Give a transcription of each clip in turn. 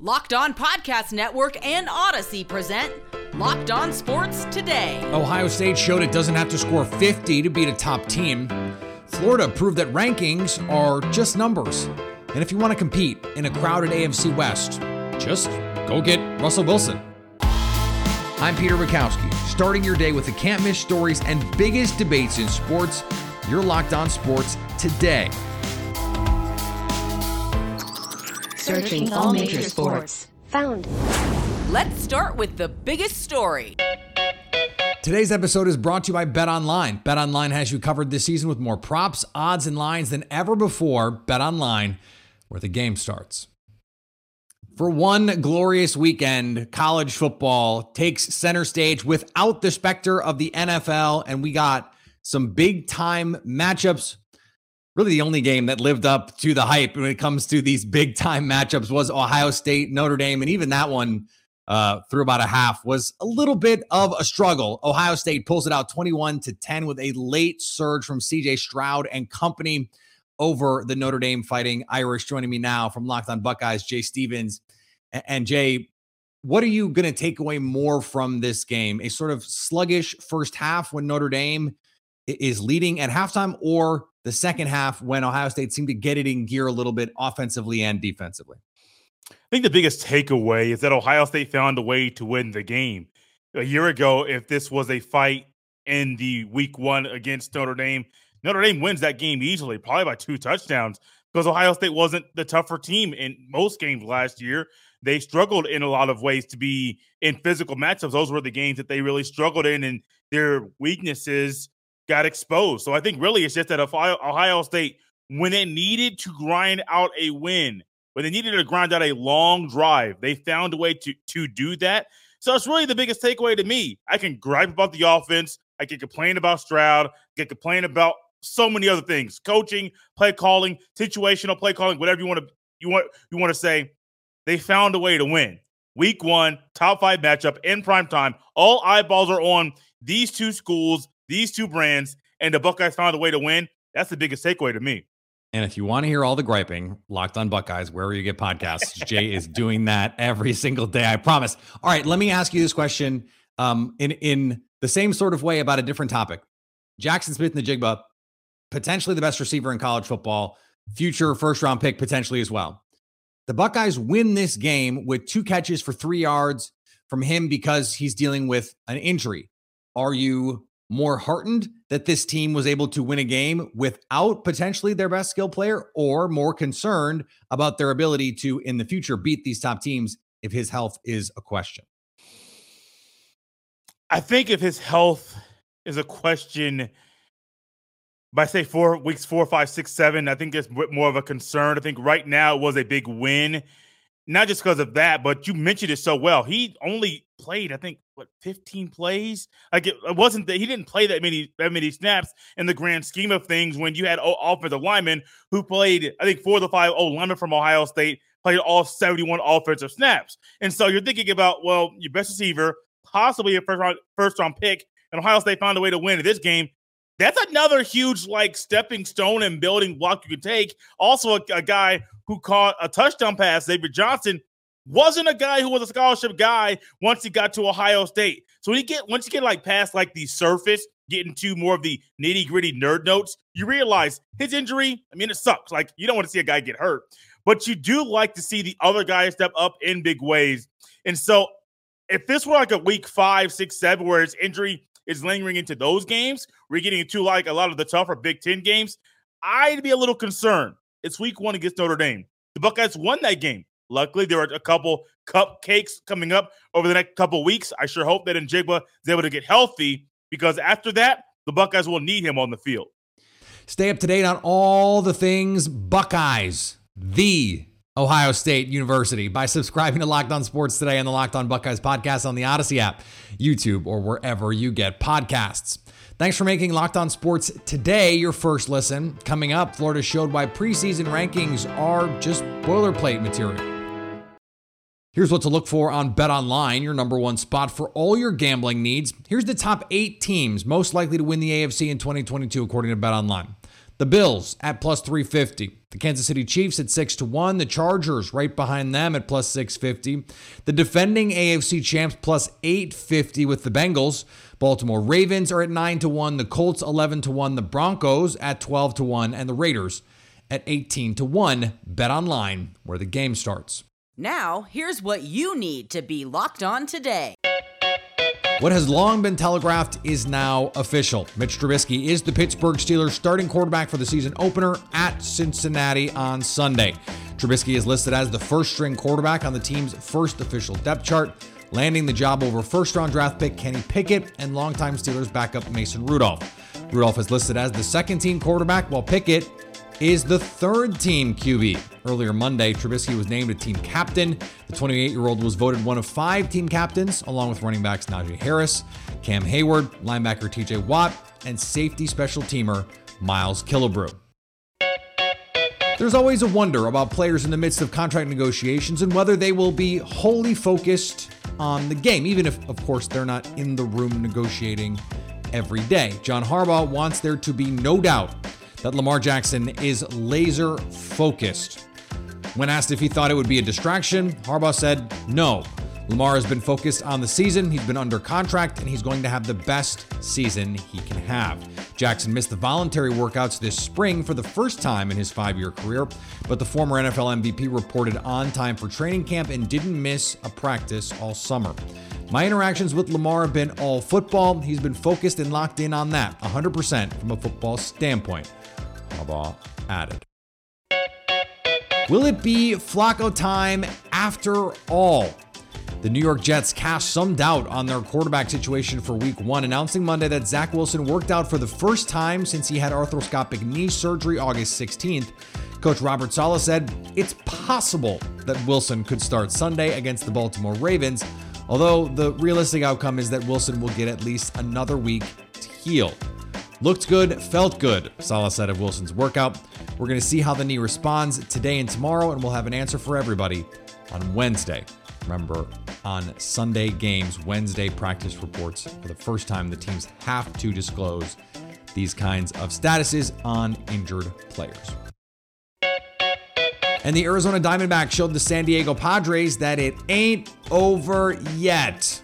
Locked On Podcast Network and Odyssey present Locked On Sports Today. Ohio State showed it doesn't have to score 50 to beat a top team. Florida proved that rankings are just numbers. And if you want to compete in a crowded AFC West, just go get Russell Wilson. I'm Peter Bukowski, starting your day with the can't miss stories and biggest debates in sports. You're locked on sports today. Searching all major sports. Found. Let's start with the biggest story. Today's episode is brought to you by Bet Online. Bet Online has you covered this season with more props, odds, and lines than ever before. Bet Online, where the game starts. For one glorious weekend, college football takes center stage without the specter of the NFL, and we got some big time matchups. Really, the only game that lived up to the hype when it comes to these big time matchups was Ohio State, Notre Dame, and even that one uh, through about a half was a little bit of a struggle. Ohio State pulls it out 21 to 10 with a late surge from CJ Stroud and company over the Notre Dame fighting Irish. Joining me now from Locked On Buckeyes, Jay Stevens. And Jay, what are you going to take away more from this game? A sort of sluggish first half when Notre Dame is leading at halftime, or the second half when Ohio State seemed to get it in gear a little bit offensively and defensively? I think the biggest takeaway is that Ohio State found a way to win the game. A year ago, if this was a fight in the week one against Notre Dame, Notre Dame wins that game easily, probably by two touchdowns, because Ohio State wasn't the tougher team in most games last year. They struggled in a lot of ways to be in physical matchups. Those were the games that they really struggled in, and their weaknesses got exposed. So I think really it's just that Ohio State, when it needed to grind out a win, when they needed to grind out a long drive, they found a way to to do that. So it's really the biggest takeaway to me. I can gripe about the offense. I can complain about Stroud. I can complain about so many other things: coaching, play calling, situational play calling, whatever you want to you want you want to say. They found a way to win. Week one, top five matchup in prime time. All eyeballs are on these two schools, these two brands, and the Buckeyes found a way to win. That's the biggest takeaway to me. And if you want to hear all the griping, Locked on Buckeyes, wherever you get podcasts, Jay is doing that every single day. I promise. All right, let me ask you this question um, in in the same sort of way about a different topic. Jackson Smith-Njigba, potentially the best receiver in college football, future first round pick potentially as well. The Buckeyes win this game with two catches for three yards from him because he's dealing with an injury. Are you more heartened that this team was able to win a game without potentially their best skill player, or more concerned about their ability to, in the future, beat these top teams if his health is a question? I think if his health is a question, by say four weeks, four, five, six, seven, I think it's more of a concern. I think right now it was a big win, not just because of that, but you mentioned it so well. He only played, I think, what 15 plays. Like it, it wasn't that he didn't play that many that many snaps in the grand scheme of things. When you had offensive linemen who played, I think four of the five old linemen from Ohio State played all 71 offensive snaps, and so you're thinking about well, your best receiver, possibly a first round first round pick, and Ohio State found a way to win in this game. That's another huge like stepping stone and building block you can take. Also, a, a guy who caught a touchdown pass, David Johnson, wasn't a guy who was a scholarship guy once he got to Ohio State. So when you get once you get like past like the surface, getting to more of the nitty gritty nerd notes, you realize his injury. I mean, it sucks. Like you don't want to see a guy get hurt, but you do like to see the other guys step up in big ways. And so, if this were like a week five, six, seven, where his injury is lingering into those games, we're getting into like a lot of the tougher Big Ten games, I'd be a little concerned. It's week one against Notre Dame. The Buckeyes won that game. Luckily, there are a couple cupcakes coming up over the next couple weeks. I sure hope that Njigba is able to get healthy because after that, the Buckeyes will need him on the field. Stay up to date on all the things Buckeyes, the Ohio State University, by subscribing to Locked On Sports today and the Locked On Buckeyes podcast on the Odyssey app, YouTube, or wherever you get podcasts. Thanks for making Locked On Sports today your first listen. Coming up, Florida showed why preseason rankings are just boilerplate material. Here's what to look for on Bet Online, your number one spot for all your gambling needs. Here's the top eight teams most likely to win the AFC in 2022, according to Bet Online. The Bills at plus 350. The Kansas City Chiefs at 6 to 1. The Chargers right behind them at plus 650. The defending AFC champs plus 850 with the Bengals. Baltimore Ravens are at 9 to 1. The Colts 11 to 1. The Broncos at 12 to 1 and the Raiders at 18 to 1. Bet online where the game starts. Now, here's what you need to be locked on today. What has long been telegraphed is now official. Mitch Trubisky is the Pittsburgh Steelers starting quarterback for the season opener at Cincinnati on Sunday. Trubisky is listed as the first string quarterback on the team's first official depth chart, landing the job over first round draft pick Kenny Pickett and longtime Steelers backup Mason Rudolph. Rudolph is listed as the second team quarterback, while Pickett is the third team QB. Earlier Monday, Trubisky was named a team captain. The 28 year old was voted one of five team captains, along with running backs Najee Harris, Cam Heyward, linebacker TJ Watt, and safety special teamer Miles Killebrew. There's always a wonder about players in the midst of contract negotiations and whether they will be wholly focused on the game, even if, of course, they're not in the room negotiating every day. John Harbaugh wants there to be no doubt that Lamar Jackson is laser focused. When asked if he thought it would be a distraction, Harbaugh said no. Lamar has been focused on the season, he's been under contract, and he's going to have the best season he can have. Jackson missed the voluntary workouts this spring for the first time in his five year career, but the former NFL MVP reported on time for training camp and didn't miss a practice all summer. My interactions with Lamar have been all football. He's been focused and locked in on that 100% from a football standpoint. Added. Will it be Flacco time after all? The New York Jets cast some doubt on their quarterback situation for week one, announcing Monday that Zach Wilson worked out for the first time since he had arthroscopic knee surgery August 16th. Coach Robert Saleh said it's possible that Wilson could start Sunday against the Baltimore Ravens, although the realistic outcome is that Wilson will get at least another week to heal. Looked good, felt good, Saleh said of Wilson's workout. We're going to see how the knee responds today and tomorrow, and we'll have an answer for everybody on Wednesday. Remember, on Sunday games, Wednesday practice reports, for the first time, the teams have to disclose these kinds of statuses on injured players. And the Arizona Diamondbacks showed the San Diego Padres that it ain't over yet.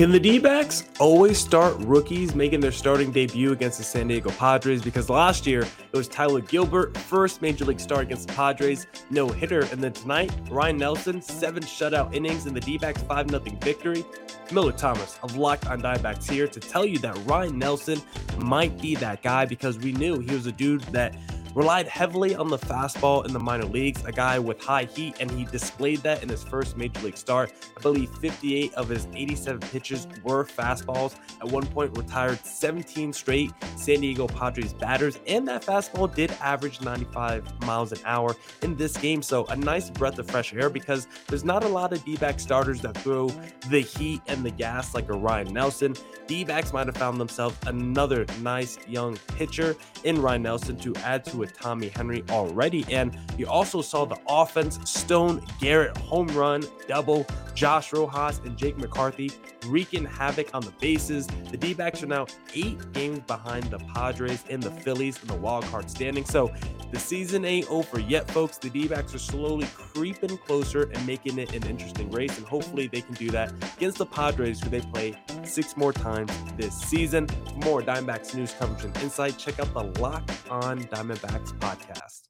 Can the D backs always start rookies making their starting debut against the San Diego Padres? Because last year it was Tyler Gilbert, first major league start against the Padres, no hitter. And then tonight, Ryne Nelson, seven shutout innings in the D backs 5 0 victory. Miller Thomas of Locked on Diamondbacks here to tell you that Ryne Nelson might be that guy because we knew he was a dude that relied heavily on the fastball in the minor leagues, a guy with high heat, and he displayed that in his first major league start. I believe 58 of his 87 pitches were fastballs. At one point, retired 17 straight San Diego Padres batters, and that fastball did average 95 miles an hour in this game. So, a nice breath of fresh air because there's not a lot of D back starters that throw the heat and the gas like a Ryne Nelson. D backs might have found themselves another nice young pitcher in Ryne Nelson to add to with Tommy Henry already. And you also saw the offense Stone Garrett home run, double, Josh Rojas and Jake McCarthy wreaking havoc on the bases. The D backs are now eight games behind the Padres and the Phillies in the wild card standing. So the season ain't over yet, folks. The D backs are slowly creeping closer and making it an interesting race. And hopefully they can do that against the Padres, who they play six more times this season. For more Diamondbacks news coverage and insight, check out the Lock on Diamondbacks podcast.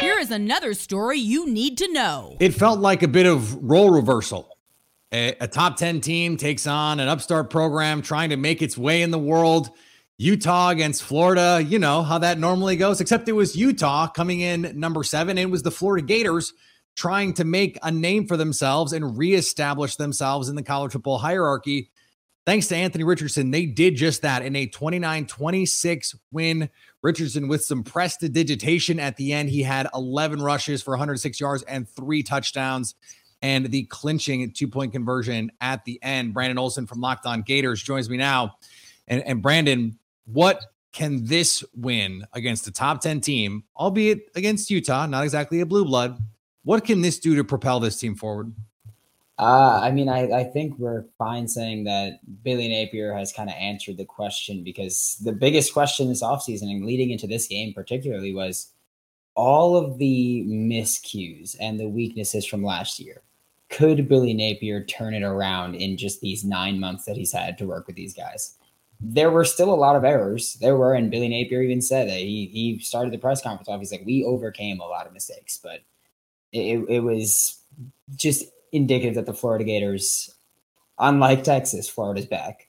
Here is another story you need to know. It felt like a bit of role reversal. A, a, top 10 team takes on an upstart program trying to make its way in the world. Utah against Florida, you know how that normally goes, except it was Utah coming in number seven. It was the Florida Gators trying to make a name for themselves and reestablish themselves in the college football hierarchy. Thanks to Anthony Richardson, they did just that in a 29 26 win. Richardson with some prestidigitation at the end. He had 11 rushes for 106 yards and three touchdowns. And the clinching two point conversion at the end. Brandon Olson from Locked On Gators joins me now. And, and Brandon, what can this win against a top 10 team, albeit against Utah, not exactly a blue blood, what can this do to propel this team forward? Uh, I mean, I, I think we're fine saying that Billy Napier has kind of answered the question because the biggest question this offseason and leading into this game particularly was all of the miscues and the weaknesses from last year. Could Billy Napier turn it around in just these nine months that he's had to work with these guys? There were still a lot of errors. There were, and Billy Napier even said that he he started the press conference off. He's like, we overcame a lot of mistakes, but it, it was just indicative that the Florida Gators, unlike Texas, Florida's back.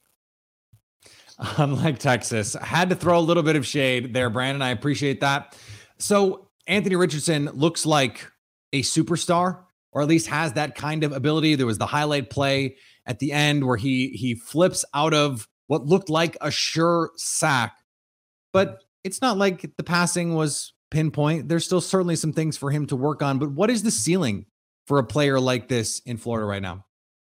Unlike Texas, had to throw a little bit of shade there, Brandon. I appreciate that. So Anthony Richardson looks like a superstar, or at least has that kind of ability. There was the highlight play at the end where he he flips out of what looked like a sure sack, but it's not like the passing was pinpoint. There's still certainly some things for him to work on. But what is the ceiling for a player like this in Florida right now?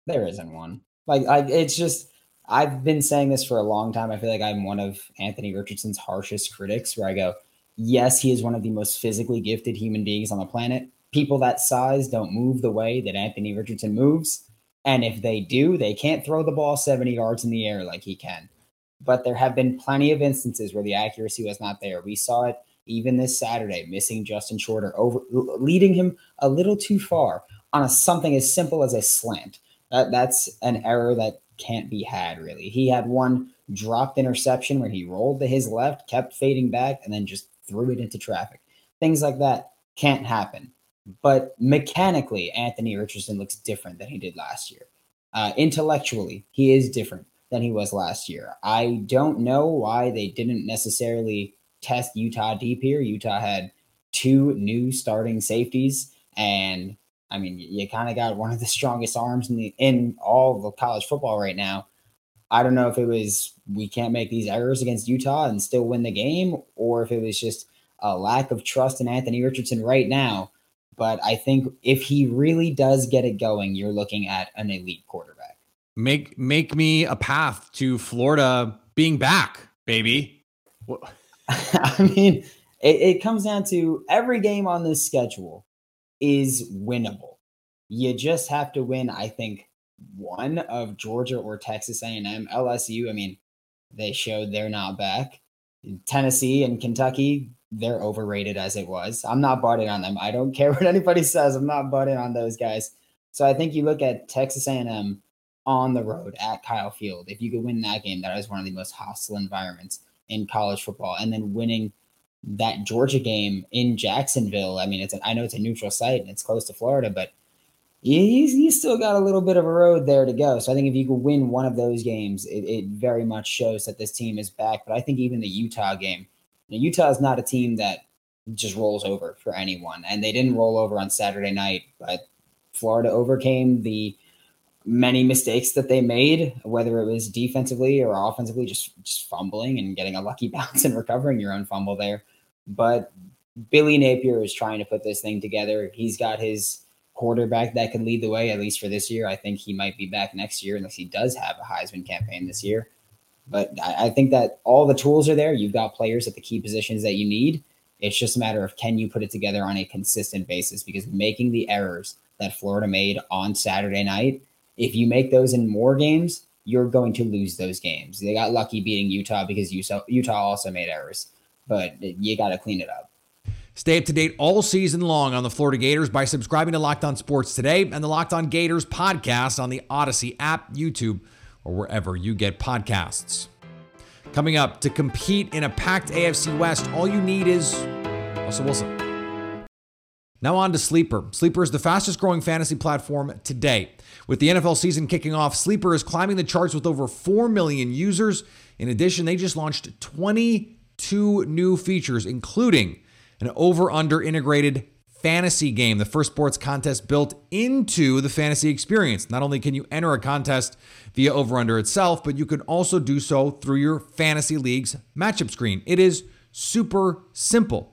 There isn't one. Like I, it's just I've been saying this for a long time. I feel like I'm one of Anthony Richardson's harshest critics. Where I go, yes, he is one of the most physically gifted human beings on the planet. People that size don't move the way that Anthony Richardson moves. And if they do, they can't throw the ball 70 yards in the air like he can. But there have been plenty of instances where the accuracy was not there. We saw it even this Saturday, missing Justin Shorter, over leading him a little too far on a, something as simple as a slant. That that's an error that can't be had. Really, he had one dropped interception where he rolled to his left, kept fading back, and then just threw it into traffic. Things like that can't happen. But mechanically, Anthony Richardson looks different than he did last year. Uh, intellectually, he is different than he was last year. I don't know why they didn't necessarily test Utah deep here. Utah had two new starting safeties, and I mean, you, kind of got one of the strongest arms in the in all of college football right now. I don't know if it was we can't make these errors against Utah and still win the game, or if it was just a lack of trust in Anthony Richardson right now. But I think if he really does get it going, you're looking at an elite quarterback. Make make me a path to Florida being back, baby. I mean, it, it comes down to every game on this schedule is winnable. You just have to win, I think, one of Georgia or Texas A&M. LSU, I mean, they showed they're not back. Tennessee and Kentucky, they're overrated as it was. I'm not butting on them. I don't care what anybody says. I'm not butting on those guys. So I think you look at Texas A&M on the road at Kyle Field. If you could win that game, that is one of the most hostile environments in college football, and then winning that Georgia game in Jacksonville. I mean, it's I know it's a neutral site and it's close to Florida, but he's, he's still got a little bit of a road there to go. So I think if you could win one of those games, it, it very much shows that this team is back. But I think even the Utah game, Utah is not a team that just rolls over for anyone, and they didn't roll over on Saturday night, but Florida overcame the many mistakes that they made, whether it was defensively or offensively, just just fumbling and getting a lucky bounce and recovering your own fumble there. But Billy Napier is trying to put this thing together. He's got his quarterback that can lead the way, at least for this year. I think he might be back next year unless he does have a Heisman campaign this year. But I, I think that all the tools are there. You've got players at the key positions that you need. It's just a matter of can you put it together on a consistent basis because making the errors that Florida made on Saturday night, if you make those in more games, you're going to lose those games. They got lucky beating Utah because Utah also made errors but you got to clean it up. Stay up to date all season long on the Florida Gators by subscribing to Locked On Sports today and the Locked On Gators podcast on the Odyssey app, YouTube, or wherever you get podcasts. Coming up to compete in a packed AFC West, all you need is Russell Wilson. Now on to Sleeper. Sleeper is the fastest growing fantasy platform today. With the NFL season kicking off, Sleeper is climbing the charts with over 4 million users. In addition, they just launched 22 new features, including an over under integrated fantasy game, the first sports contest built into the fantasy experience. Not only can you enter a contest via over under itself, but you can also do so through your fantasy league's matchup screen. It is super simple.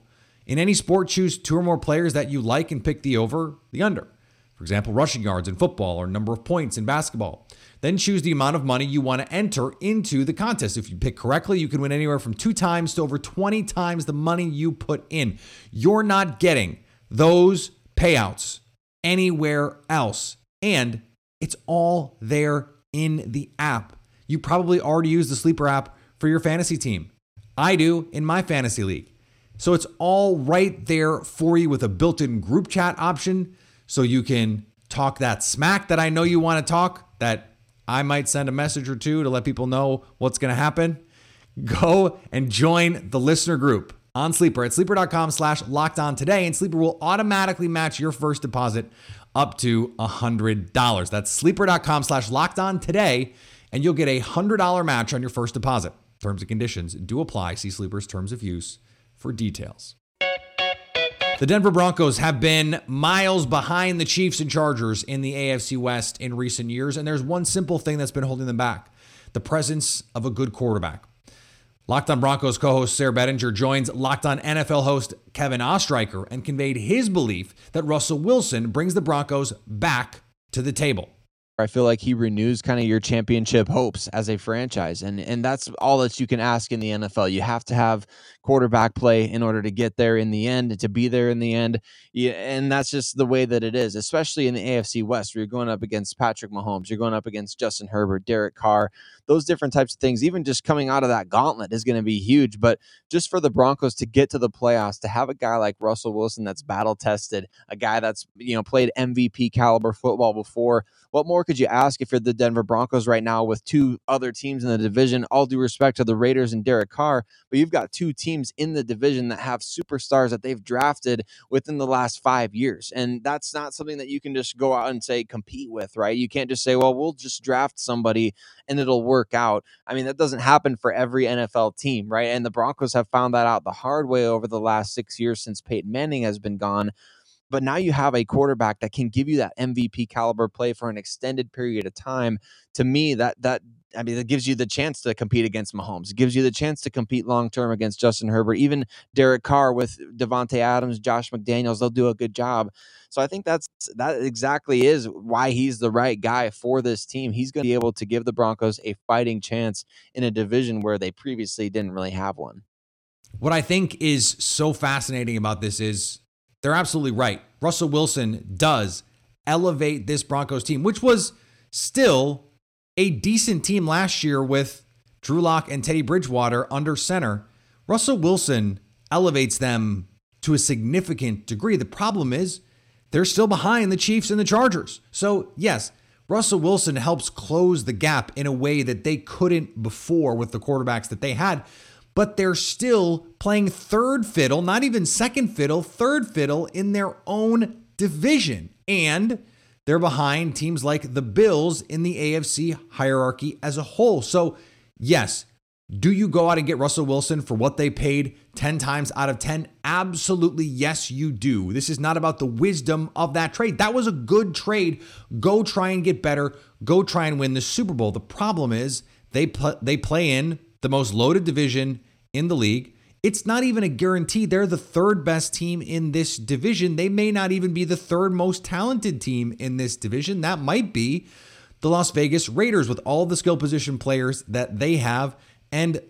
In any sport, choose two or more players that you like and pick the over, the under. For example, rushing yards in football or number of points in basketball. Then choose the amount of money you want to enter into the contest. If you pick correctly, you can win anywhere from two times to over 20 times the money you put in. You're not getting those payouts anywhere else. And It's all there in the app. You probably already use the Sleeper app for your fantasy team. I do in my fantasy league. So it's all right there for you with a built in group chat option so you can talk that smack that I know you want to talk, that I might send a message or two to let people know what's going to happen. Go and join the listener group on Sleeper at sleeper.com slash locked on today, and Sleeper will automatically match your first deposit up to $100. That's sleeper.com slash locked on today, and you'll get a $100 match on your first deposit. Terms and conditions do apply. See Sleeper's terms of use for details. The Denver Broncos have been miles behind the Chiefs and Chargers in the AFC West in recent years, and there's one simple thing that's been holding them back the presence of a good quarterback. Locked on Broncos co host Sayre Bedinger joins Locked on NFL host Kevin Oestreicher and conveyed his belief that Russell Wilson brings the Broncos back to the table. I feel like he renews kind of your championship hopes as a franchise. And and that's all that you can ask in the NFL. You have to have quarterback play in order to get there in the end, and to be there in the end. Yeah, and that's just the way that it is, especially in the AFC West, where you're going up against Patrick Mahomes, you're going up against Justin Herbert, Derek Carr, those different types of things. Even just coming out of that gauntlet is going to be huge. But just for the Broncos to get to the playoffs, to have a guy like Russell Wilson that's battle tested, a guy that's you know played MVP caliber football before what more could you ask if you're the Denver Broncos right now with two other teams in the division? All due respect to the Raiders and Derek Carr, but you've got two teams in the division that have superstars that they've drafted within the last five years. And that's not something that you can just go out and say compete with, right? You can't just say, well, we'll just draft somebody and it'll work out. I mean, that doesn't happen for every NFL team, right? And the Broncos have found that out the hard way over the last six years since Peyton Manning has been gone. But now you have a quarterback that can give you that MVP caliber play for an extended period of time. To me, that that I mean, that gives you the chance to compete against Mahomes. It gives you the chance to compete long term against Justin Herbert, even Derek Carr with Davante Adams, Josh McDaniels. They'll do a good job. So I think that's that exactly is why he's the right guy for this team. He's going to be able to give the Broncos a fighting chance in a division where they previously didn't really have one. What I think is so fascinating about this is they're absolutely right. Russell Wilson does elevate this Broncos team, which was still a decent team last year with Drew Lock and Teddy Bridgewater under center. Russell Wilson elevates them to a significant degree. The problem is they're still behind the Chiefs and the Chargers. So, yes, Russell Wilson helps close the gap in a way that they couldn't before with the quarterbacks that they had but they're still playing third fiddle, not even second fiddle, third fiddle in their own division. And they're behind teams like the Bills in the AFC hierarchy as a whole. So, yes, do you go out and get Russell Wilson for what they paid 10 times out of 10? Absolutely, yes, you do. This is not about the wisdom of that trade. That was a good trade. Go try and get better. Go try and win the Super Bowl. The problem is they pl- they play in the most loaded division in the league. It's not even a guarantee they're the third best team in this division. They may not even be the third most talented team in this division. That might be the Las Vegas Raiders with all the skill position players that they have. And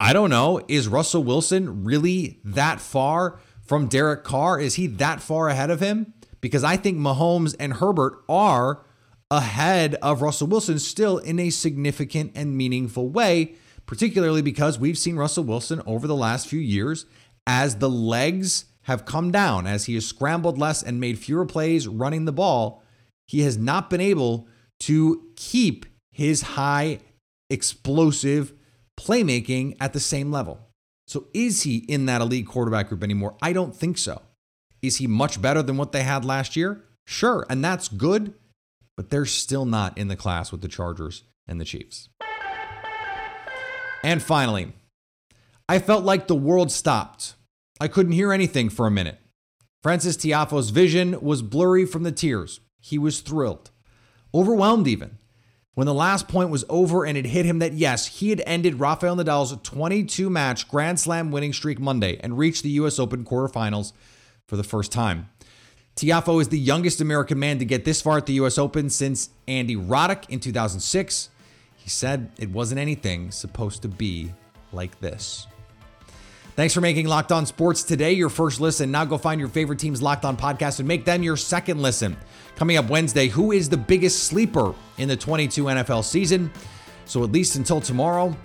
I don't know, is Russell Wilson really that far from Derek Carr? Is he that far ahead of him? Because I think Mahomes and Herbert are ahead of Russell Wilson still in a significant and meaningful way particularly because we've seen Russell Wilson over the last few years as the legs have come down, as he has scrambled less and made fewer plays running the ball. He has not been able to keep his high explosive playmaking at the same level. So, is he in that elite quarterback group anymore? I don't think so. Is he much better than what they had last year? Sure, and that's good, but they're still not in the class with the Chargers and the Chiefs. And finally, I felt like the world stopped. I couldn't hear anything for a minute. Frances Tiafoe's vision was blurry from the tears. He was thrilled, overwhelmed even. When the last point was over and it hit him that yes, he had ended Rafael Nadal's 22 match Grand Slam winning streak Monday and reached the US Open quarterfinals for the first time. Tiafoe is the youngest American man to get this far at the US Open since Andy Roddick in 2006 he said it wasn't anything supposed to be like this. Thanks for making Locked On Sports today your first listen. Now go find your favorite team's Locked On podcast and make them your second listen. Coming up Wednesday, who is the biggest sleeper in the 22 NFL season? So at least until tomorrow,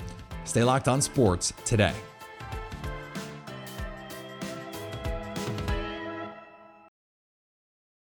stay locked on sports today.